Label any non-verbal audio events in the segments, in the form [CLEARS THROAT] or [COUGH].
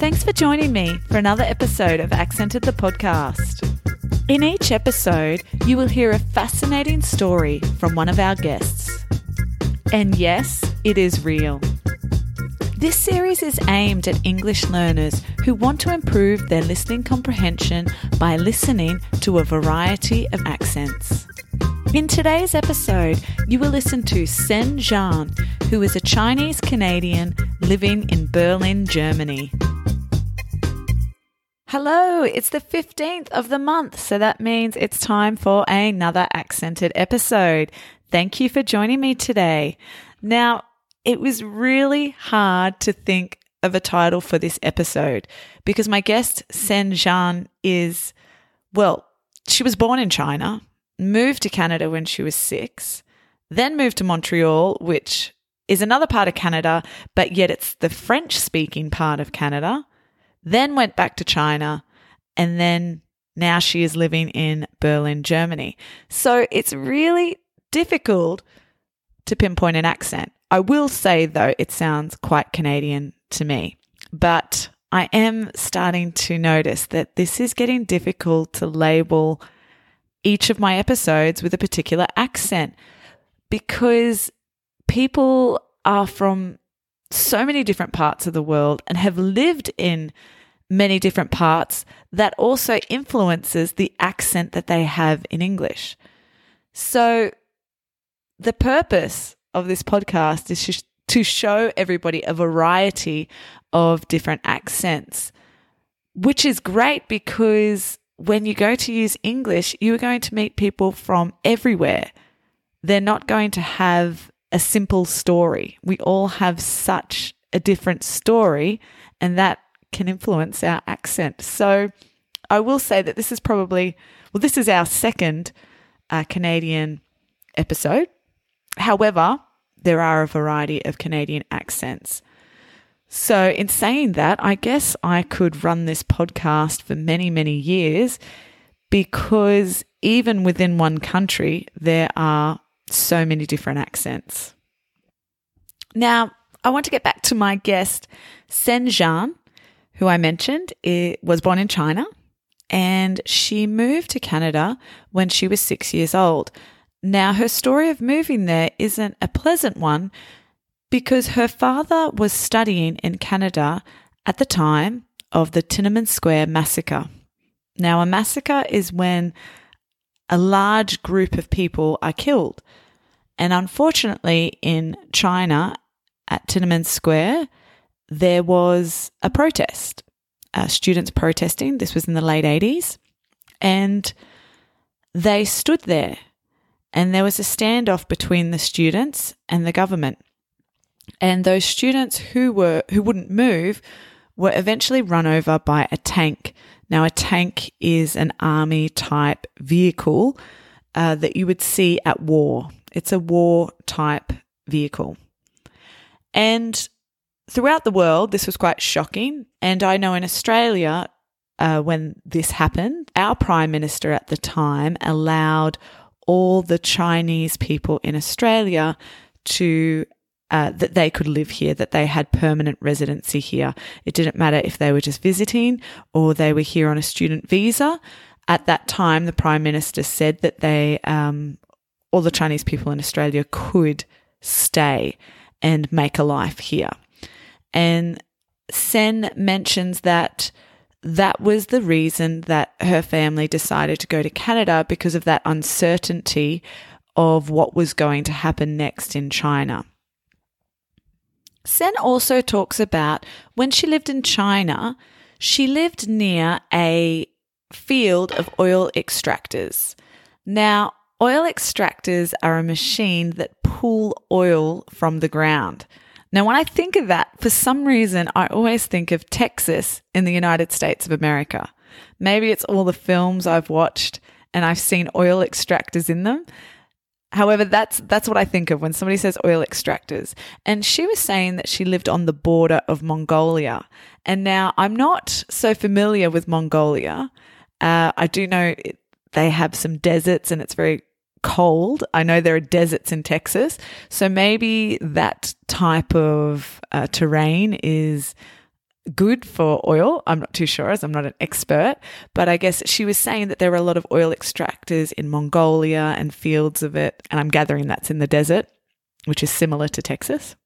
Thanks for joining me for another episode of Accented the Podcast. In each episode, you will hear a fascinating story from one of our guests. And yes, it is real. This series is aimed at English learners who want to improve their listening comprehension by listening to a variety of accents. In today's episode, you will listen to Sen Zhan, who is a Chinese Canadian living in Berlin, Germany. Hello, it's the 15th of the month, so that means it's time for another accented episode. Thank you for joining me today. Now, it was really hard to think of a title for this episode because my guest, Sen Zhan, is, well, she was born in China, moved to Canada when she was six, then moved to Montreal, which is another part of Canada, but yet it's the French speaking part of Canada then went back to China, and then now she is living in Berlin, Germany. So it's really difficult to pinpoint an accent. I will say, though, it sounds quite Canadian to me, but I am starting to notice that this is getting difficult to label each of my episodes with a particular accent because people are from so many different parts of the world and have lived in many different parts that also influences the accent that they have in English. So, the purpose of this podcast is to show everybody a variety of different accents, which is great because when you go to use English, you are going to meet people from everywhere. They're not going to have a simple story. We all have such a different story, and that can influence our accent. So I will say that this is probably, well, this is our second uh, Canadian episode. However, there are a variety of Canadian accents. So, in saying that, I guess I could run this podcast for many, many years because even within one country, there are so many different accents. Now, I want to get back to my guest, Sen Zhan, who I mentioned it was born in China and she moved to Canada when she was six years old. Now, her story of moving there isn't a pleasant one because her father was studying in Canada at the time of the Tiananmen Square massacre. Now, a massacre is when a large group of people are killed. And unfortunately, in China, at Tiananmen Square, there was a protest, uh, students protesting. This was in the late 80s. And they stood there, and there was a standoff between the students and the government. And those students who were who wouldn't move were eventually run over by a tank. Now, a tank is an army type vehicle uh, that you would see at war. It's a war type vehicle. And throughout the world, this was quite shocking. And I know in Australia, uh, when this happened, our Prime Minister at the time allowed all the Chinese people in Australia to. Uh, that they could live here, that they had permanent residency here. It didn't matter if they were just visiting or they were here on a student visa. At that time, the Prime Minister said that they, um, all the Chinese people in Australia could stay and make a life here. And Sen mentions that that was the reason that her family decided to go to Canada because of that uncertainty of what was going to happen next in China. Sen also talks about when she lived in China, she lived near a field of oil extractors. Now, oil extractors are a machine that pull oil from the ground. Now, when I think of that, for some reason, I always think of Texas in the United States of America. Maybe it's all the films I've watched and I've seen oil extractors in them. However, that's that's what I think of when somebody says oil extractors. And she was saying that she lived on the border of Mongolia. And now I'm not so familiar with Mongolia. Uh, I do know it, they have some deserts and it's very cold. I know there are deserts in Texas. So maybe that type of uh, terrain is good for oil. I'm not too sure as I'm not an expert, but I guess she was saying that there are a lot of oil extractors in Mongolia and fields of it. And I'm gathering that's in the desert, which is similar to Texas.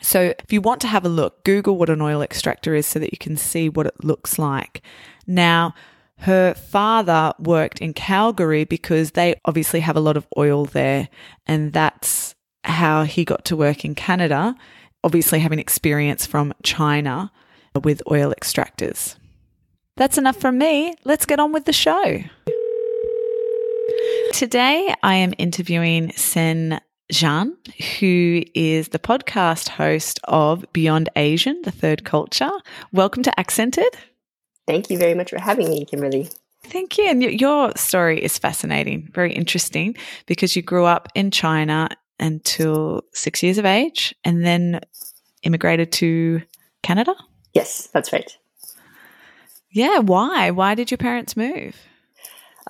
So if you want to have a look, Google what an oil extractor is so that you can see what it looks like. Now, her father worked in Calgary because they obviously have a lot of oil there, and that's how he got to work in Canada, obviously having experience from China with oil extractors. That's enough from me. Let's get on with the show. Today, I am interviewing Sen Zhan, who is the podcast host of Beyond Asian, the third culture. Welcome to Accented. Thank you very much for having me, Kimberly. Thank you. And your story is fascinating, very interesting, because you grew up in China until six years of age and then immigrated to Canada? Yes, that's right. Yeah, why? Why did your parents move?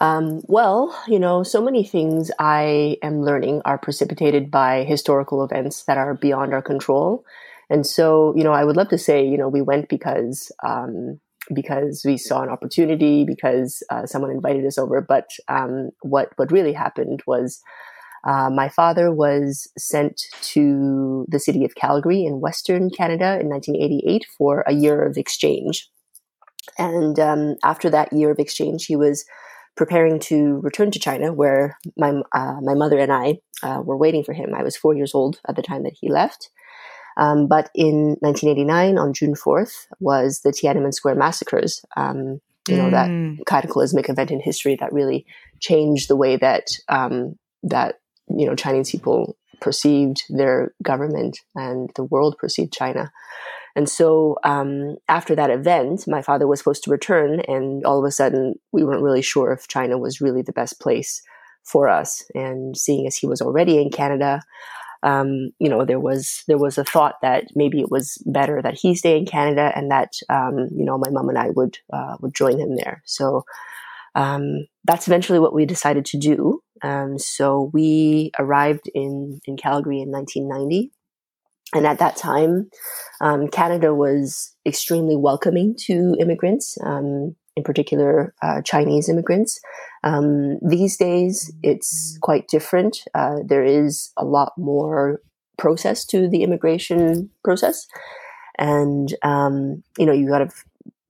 Um, well, you know, so many things I am learning are precipitated by historical events that are beyond our control. And so, you know, I would love to say, you know, we went because um, because we saw an opportunity, because uh, someone invited us over. But um, what what really happened was uh, my father was sent to the city of Calgary in Western Canada in 1988 for a year of exchange. And um, after that year of exchange, he was preparing to return to China, where my uh, my mother and I uh, were waiting for him. I was four years old at the time that he left. Um, but in 1989, on June 4th, was the Tiananmen Square massacres. Um, you know mm. that cataclysmic event in history that really changed the way that um, that you know Chinese people perceived their government and the world perceived China. And so um, after that event, my father was supposed to return, and all of a sudden, we weren't really sure if China was really the best place for us. And seeing as he was already in Canada, um, you know, there was there was a thought that maybe it was better that he stay in Canada, and that um, you know my mom and I would uh, would join him there. So um, that's eventually what we decided to do. Um, so we arrived in in Calgary in 1990, and at that time, um, Canada was extremely welcoming to immigrants, um, in particular uh, Chinese immigrants. Um, these days, it's quite different. Uh, there is a lot more process to the immigration process, and um, you know you got to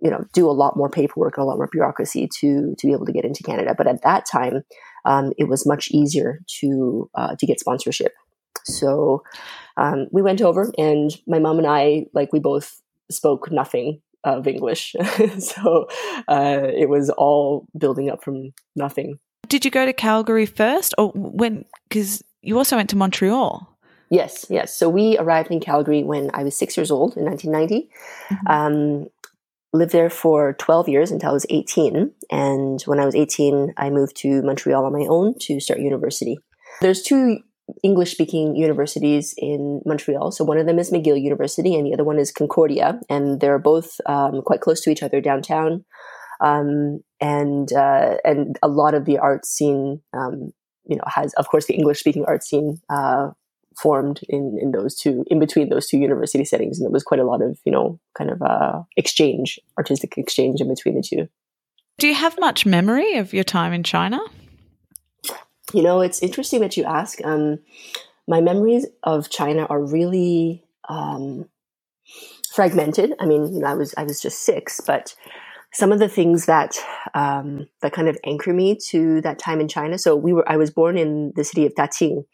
you know do a lot more paperwork, a lot more bureaucracy to to be able to get into Canada. But at that time, um, it was much easier to uh, to get sponsorship. So um, we went over, and my mom and I, like, we both spoke nothing of English, [LAUGHS] so uh, it was all building up from nothing. Did you go to Calgary first, or when? Because you also went to Montreal. Yes, yes. So we arrived in Calgary when I was six years old in 1990. Mm-hmm. Um, lived there for 12 years until I was 18. And when I was 18, I moved to Montreal on my own to start university. There's two English speaking universities in Montreal. So one of them is McGill University and the other one is Concordia. And they're both um, quite close to each other downtown. Um, and, uh, and a lot of the art scene, um, you know, has, of course, the English speaking art scene, uh, formed in, in those two, in between those two university settings. And there was quite a lot of, you know, kind of, uh, exchange, artistic exchange in between the two. Do you have much memory of your time in China? You know, it's interesting that you ask. Um, my memories of China are really um, fragmented. I mean, you know, I was I was just six, but some of the things that um, that kind of anchor me to that time in China. So we were I was born in the city of Daqing,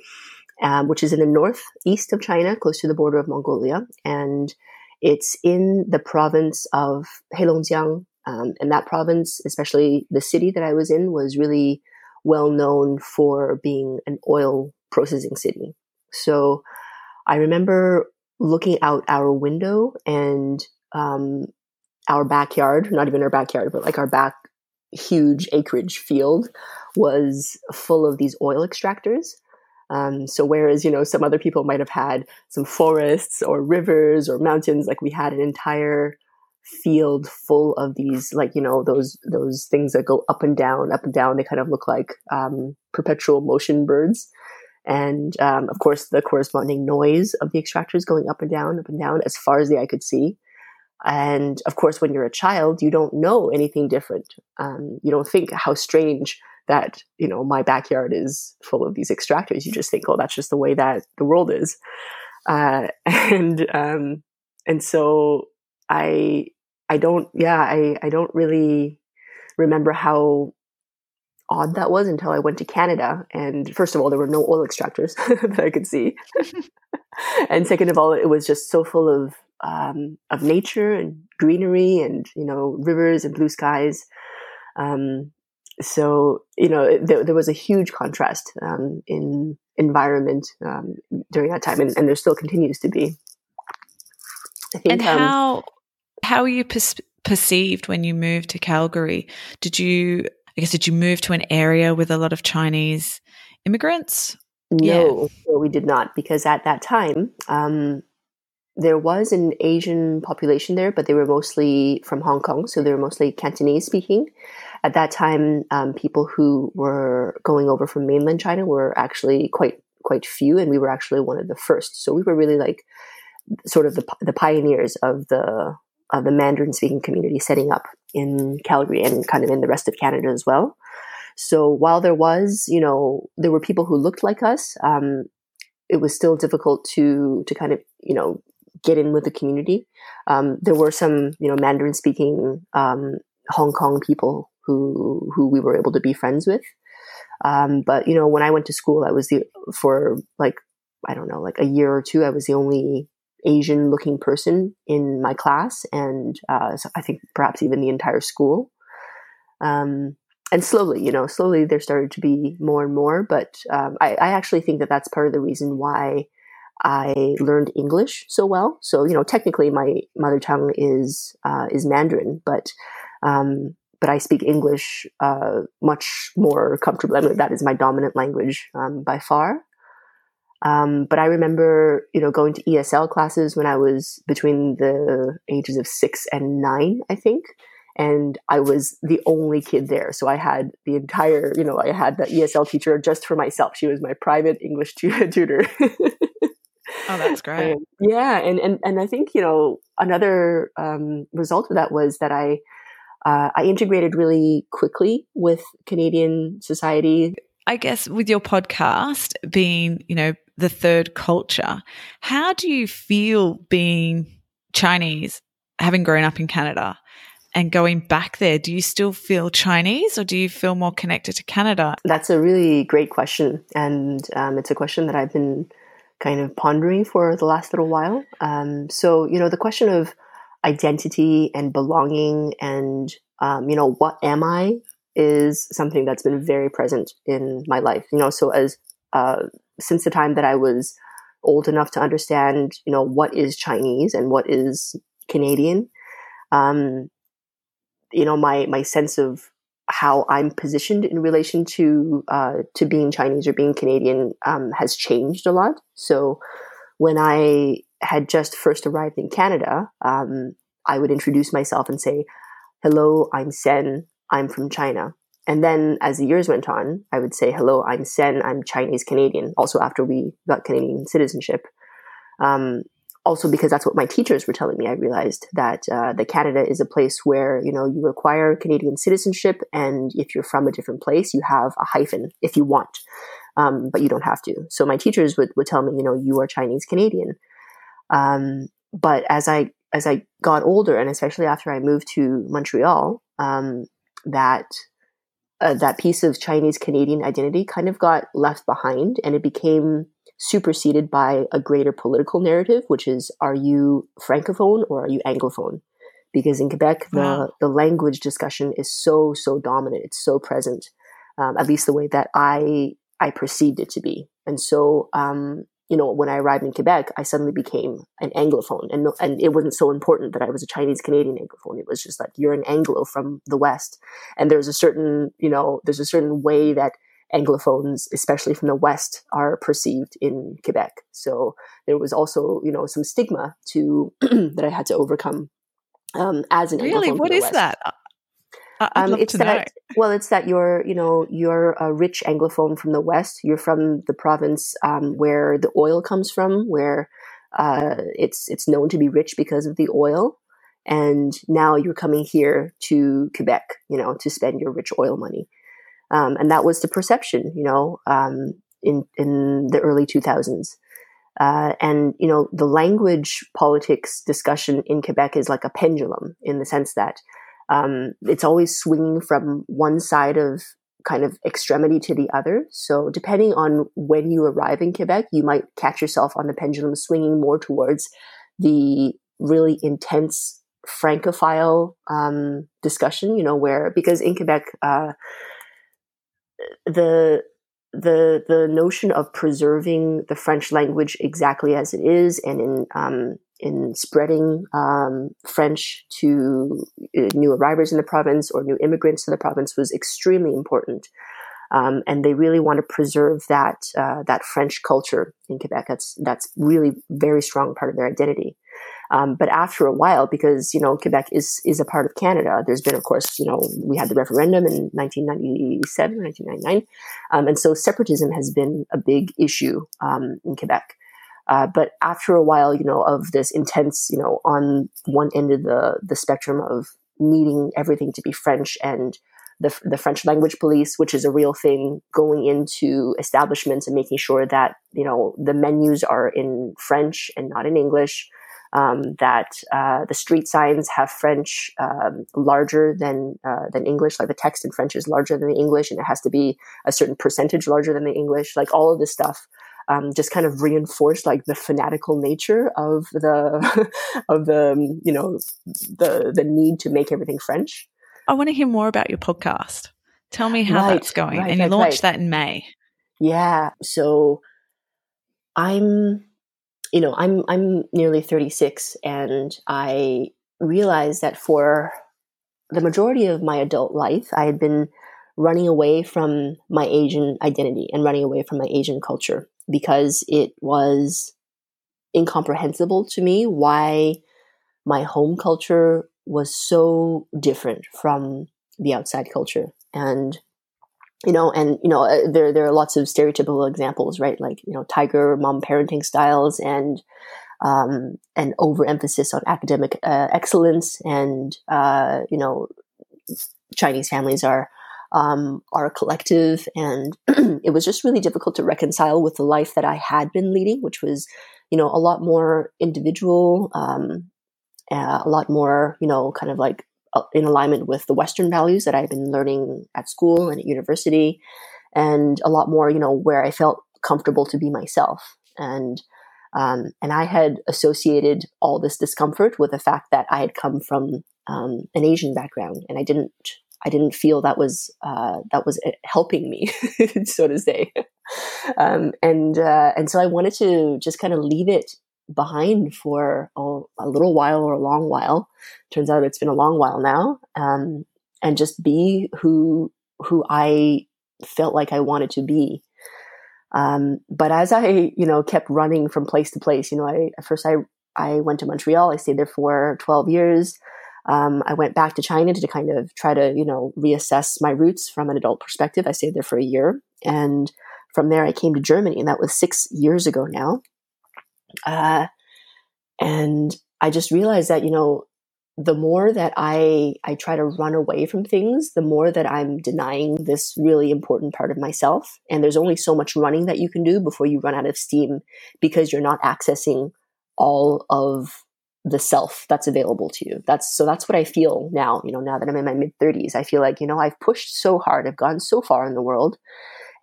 um, which is in the northeast of China, close to the border of Mongolia, and it's in the province of Heilongjiang. Um, and that province, especially the city that I was in, was really well known for being an oil processing city. So I remember looking out our window and um, our backyard, not even our backyard, but like our back huge acreage field was full of these oil extractors. Um, so whereas you know some other people might have had some forests or rivers or mountains, like we had an entire field full of these like you know those those things that go up and down up and down. They kind of look like um, perpetual motion birds. And um, of course the corresponding noise of the extractors going up and down up and down as far as the eye could see. And of course, when you're a child, you don't know anything different. Um, you don't think how strange that you know my backyard is full of these extractors. You just think, oh, that's just the way that the world is. Uh, [LAUGHS] and um, and so I I don't yeah I I don't really remember how odd that was until I went to Canada. And first of all, there were no oil extractors [LAUGHS] that I could see. [LAUGHS] and second of all, it was just so full of um, of nature and greenery and you know rivers and blue skies. Um, so you know there, there, was a huge contrast um, in environment um, during that time, and, and, there still continues to be. Think, and um, how how were you per- perceived when you moved to Calgary? Did you I guess did you move to an area with a lot of Chinese immigrants? No, yeah. no we did not because at that time um, there was an Asian population there, but they were mostly from Hong Kong, so they were mostly Cantonese speaking. At that time, um, people who were going over from mainland China were actually quite quite few, and we were actually one of the first. So we were really like sort of the the pioneers of the of the Mandarin speaking community setting up in Calgary and kind of in the rest of Canada as well. So while there was, you know, there were people who looked like us, um, it was still difficult to to kind of, you know, get in with the community. Um, there were some, you know, Mandarin speaking um, Hong Kong people who who we were able to be friends with. Um, but you know, when I went to school, I was the for like I don't know, like a year or two, I was the only Asian looking person in my class, and uh, so I think perhaps even the entire school. Um, and slowly, you know, slowly there started to be more and more. But um, I, I, actually think that that's part of the reason why I learned English so well. So you know, technically my mother tongue is uh, is Mandarin, but um, but I speak English uh, much more comfortably. I mean, that is my dominant language um, by far. Um, but I remember, you know, going to ESL classes when I was between the ages of six and nine, I think. And I was the only kid there. So I had the entire, you know, I had the ESL teacher just for myself. She was my private English [LAUGHS] tutor. [LAUGHS] oh, that's great. And, yeah. And, and, and I think, you know, another um, result of that was that I, uh, I integrated really quickly with Canadian society. I guess with your podcast being, you know, the third culture, how do you feel being Chinese, having grown up in Canada and going back there? Do you still feel Chinese or do you feel more connected to Canada? That's a really great question. And um, it's a question that I've been kind of pondering for the last little while. Um, so, you know, the question of identity and belonging and, um, you know, what am I is something that's been very present in my life. You know, so as uh, since the time that I was old enough to understand, you know, what is Chinese and what is Canadian, um, you know, my my sense of how I'm positioned in relation to uh, to being Chinese or being Canadian um, has changed a lot. So when I had just first arrived in Canada, um, I would introduce myself and say, "Hello, I'm Sen. I'm from China. And then as the years went on, I would say, hello, I'm Sen, I'm Chinese Canadian, also after we got Canadian citizenship. Um, also because that's what my teachers were telling me, I realized that, uh, that Canada is a place where, you know, you acquire Canadian citizenship. And if you're from a different place, you have a hyphen if you want. Um, but you don't have to. So my teachers would, would tell me, you know, you are Chinese Canadian. Um, but as I, as I got older and especially after I moved to Montreal, um, that uh, that piece of Chinese Canadian identity kind of got left behind and it became superseded by a greater political narrative, which is are you francophone or are you anglophone? Because in Quebec, wow. the, the language discussion is so, so dominant. It's so present, um, at least the way that I, I perceived it to be. And so, um, you know, when I arrived in Quebec, I suddenly became an Anglophone, and and it wasn't so important that I was a Chinese Canadian Anglophone. It was just like you're an Anglo from the West, and there's a certain, you know, there's a certain way that Anglophones, especially from the West, are perceived in Quebec. So there was also, you know, some stigma to [CLEARS THROAT] that I had to overcome um, as an really. Anglophone. What is West. that? Um, it's that know. well, it's that you're you know you're a rich anglophone from the west. You're from the province um, where the oil comes from, where uh, it's it's known to be rich because of the oil, and now you're coming here to Quebec, you know, to spend your rich oil money. Um, and that was the perception, you know, um, in in the early 2000s. Uh, and you know, the language politics discussion in Quebec is like a pendulum in the sense that um, it's always swinging from one side of kind of extremity to the other. So depending on when you arrive in Quebec, you might catch yourself on the pendulum swinging more towards the really intense Francophile um, discussion. You know, where because in Quebec, uh, the the the notion of preserving the French language exactly as it is, and in um, in spreading um, French to uh, new arrivals in the province or new immigrants to the province was extremely important. Um, and they really want to preserve that uh, that French culture in Quebec. That's that's really very strong part of their identity. Um, but after a while, because you know Quebec is is a part of Canada, there's been, of course, you know, we had the referendum in 1997, 1999, um, and so separatism has been a big issue um, in Quebec. Uh, but after a while, you know, of this intense, you know, on one end of the the spectrum of needing everything to be French and the, the French language police, which is a real thing, going into establishments and making sure that you know the menus are in French and not in English um, that uh, the street signs have French um, larger than uh, than English, like the text in French is larger than the English, and it has to be a certain percentage larger than the English. Like all of this stuff um, just kind of reinforced like the fanatical nature of the [LAUGHS] of the um, you know the the need to make everything French. I want to hear more about your podcast. Tell me how right, that's going, right, and you right, launched that in May. Yeah, so I'm you know, I'm I'm nearly 36 and I realized that for the majority of my adult life, I had been running away from my Asian identity and running away from my Asian culture because it was incomprehensible to me why my home culture was so different from the outside culture. And you know, and you know, uh, there there are lots of stereotypical examples, right? Like you know, tiger mom parenting styles and um, an overemphasis on academic uh, excellence, and uh, you know, Chinese families are um, a collective, and [CLEARS THROAT] it was just really difficult to reconcile with the life that I had been leading, which was, you know, a lot more individual, um, uh, a lot more, you know, kind of like uh, in alignment with the Western values that I've been learning at school and at university, and a lot more, you know, where I felt comfortable to be myself. And um, and I had associated all this discomfort with the fact that I had come from um, an Asian background, and I didn't I didn't feel that was uh, that was uh, helping me, [LAUGHS] so to say. Um, and uh, and so I wanted to just kind of leave it behind for a, a, little while or a long while. Turns out it's been a long while now, um, and just be who who I felt like I wanted to be. Um, but as I, you know, kept running from place to place, you know, I first I I went to Montreal. I stayed there for twelve years. Um, I went back to China to kind of try to, you know, reassess my roots from an adult perspective. I stayed there for a year, and from there I came to Germany, and that was six years ago now. Uh, and I just realized that, you know, the more that I, I try to run away from things, the more that I'm denying this really important part of myself. And there's only so much running that you can do before you run out of steam because you're not accessing all of the self that's available to you. That's so that's what I feel now, you know, now that I'm in my mid 30s. I feel like, you know, I've pushed so hard, I've gone so far in the world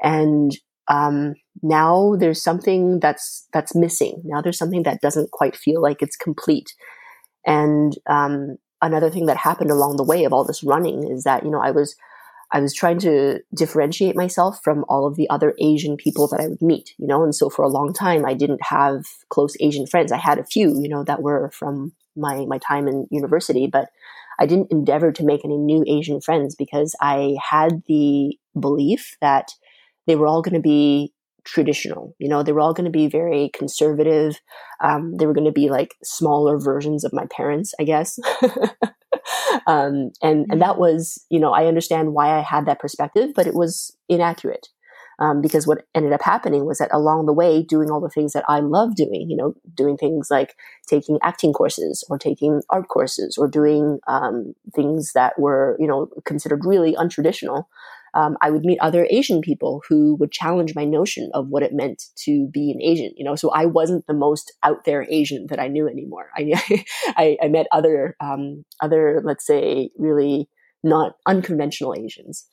and um, now there's something that's that's missing. Now there's something that doesn't quite feel like it's complete. And um, another thing that happened along the way of all this running is that you know I was I was trying to differentiate myself from all of the other Asian people that I would meet, you know, and so for a long time I didn't have close Asian friends. I had a few, you know, that were from my my time in university, but I didn't endeavor to make any new Asian friends because I had the belief that they were all going to be traditional. You know, they were all going to be very conservative. Um, they were going to be like smaller versions of my parents, I guess. [LAUGHS] um, and and that mm-hmm. was, you know, I understand why I had that perspective, but it was inaccurate. Um, because what ended up happening was that along the way, doing all the things that I love doing, you know, doing things like taking acting courses or taking art courses or doing um, things that were, you know, considered really untraditional, um, I would meet other Asian people who would challenge my notion of what it meant to be an Asian. You know, so I wasn't the most out there Asian that I knew anymore. I [LAUGHS] I, I, met other um, other, let's say, really not unconventional Asians,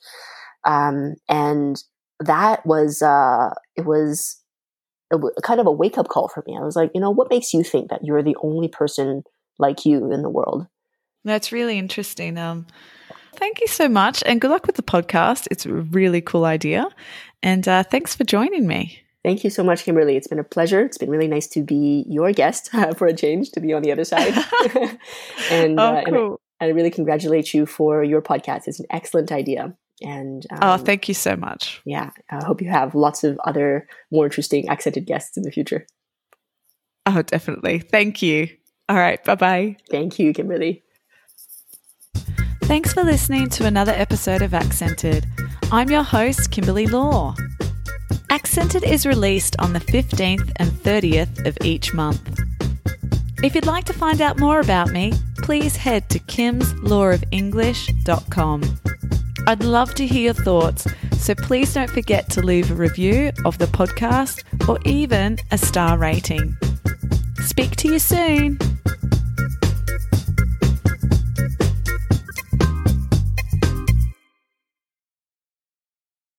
um, and that was uh, it was a, kind of a wake up call for me. I was like, you know, what makes you think that you're the only person like you in the world? That's really interesting. Um, thank you so much, and good luck with the podcast. It's a really cool idea, and uh, thanks for joining me. Thank you so much, Kimberly. It's been a pleasure. It's been really nice to be your guest uh, for a change, to be on the other side. [LAUGHS] [LAUGHS] and, oh, cool. and I, I really congratulate you for your podcast. It's an excellent idea. And um, oh, thank you so much. Yeah, I hope you have lots of other more interesting accented guests in the future. Oh, definitely. Thank you. All right. Bye bye. Thank you, Kimberly. Thanks for listening to another episode of Accented. I'm your host, Kimberly Law. Accented is released on the 15th and 30th of each month. If you'd like to find out more about me, please head to kimslawofenglish.com. I'd love to hear your thoughts, so please don't forget to leave a review of the podcast or even a star rating. Speak to you soon.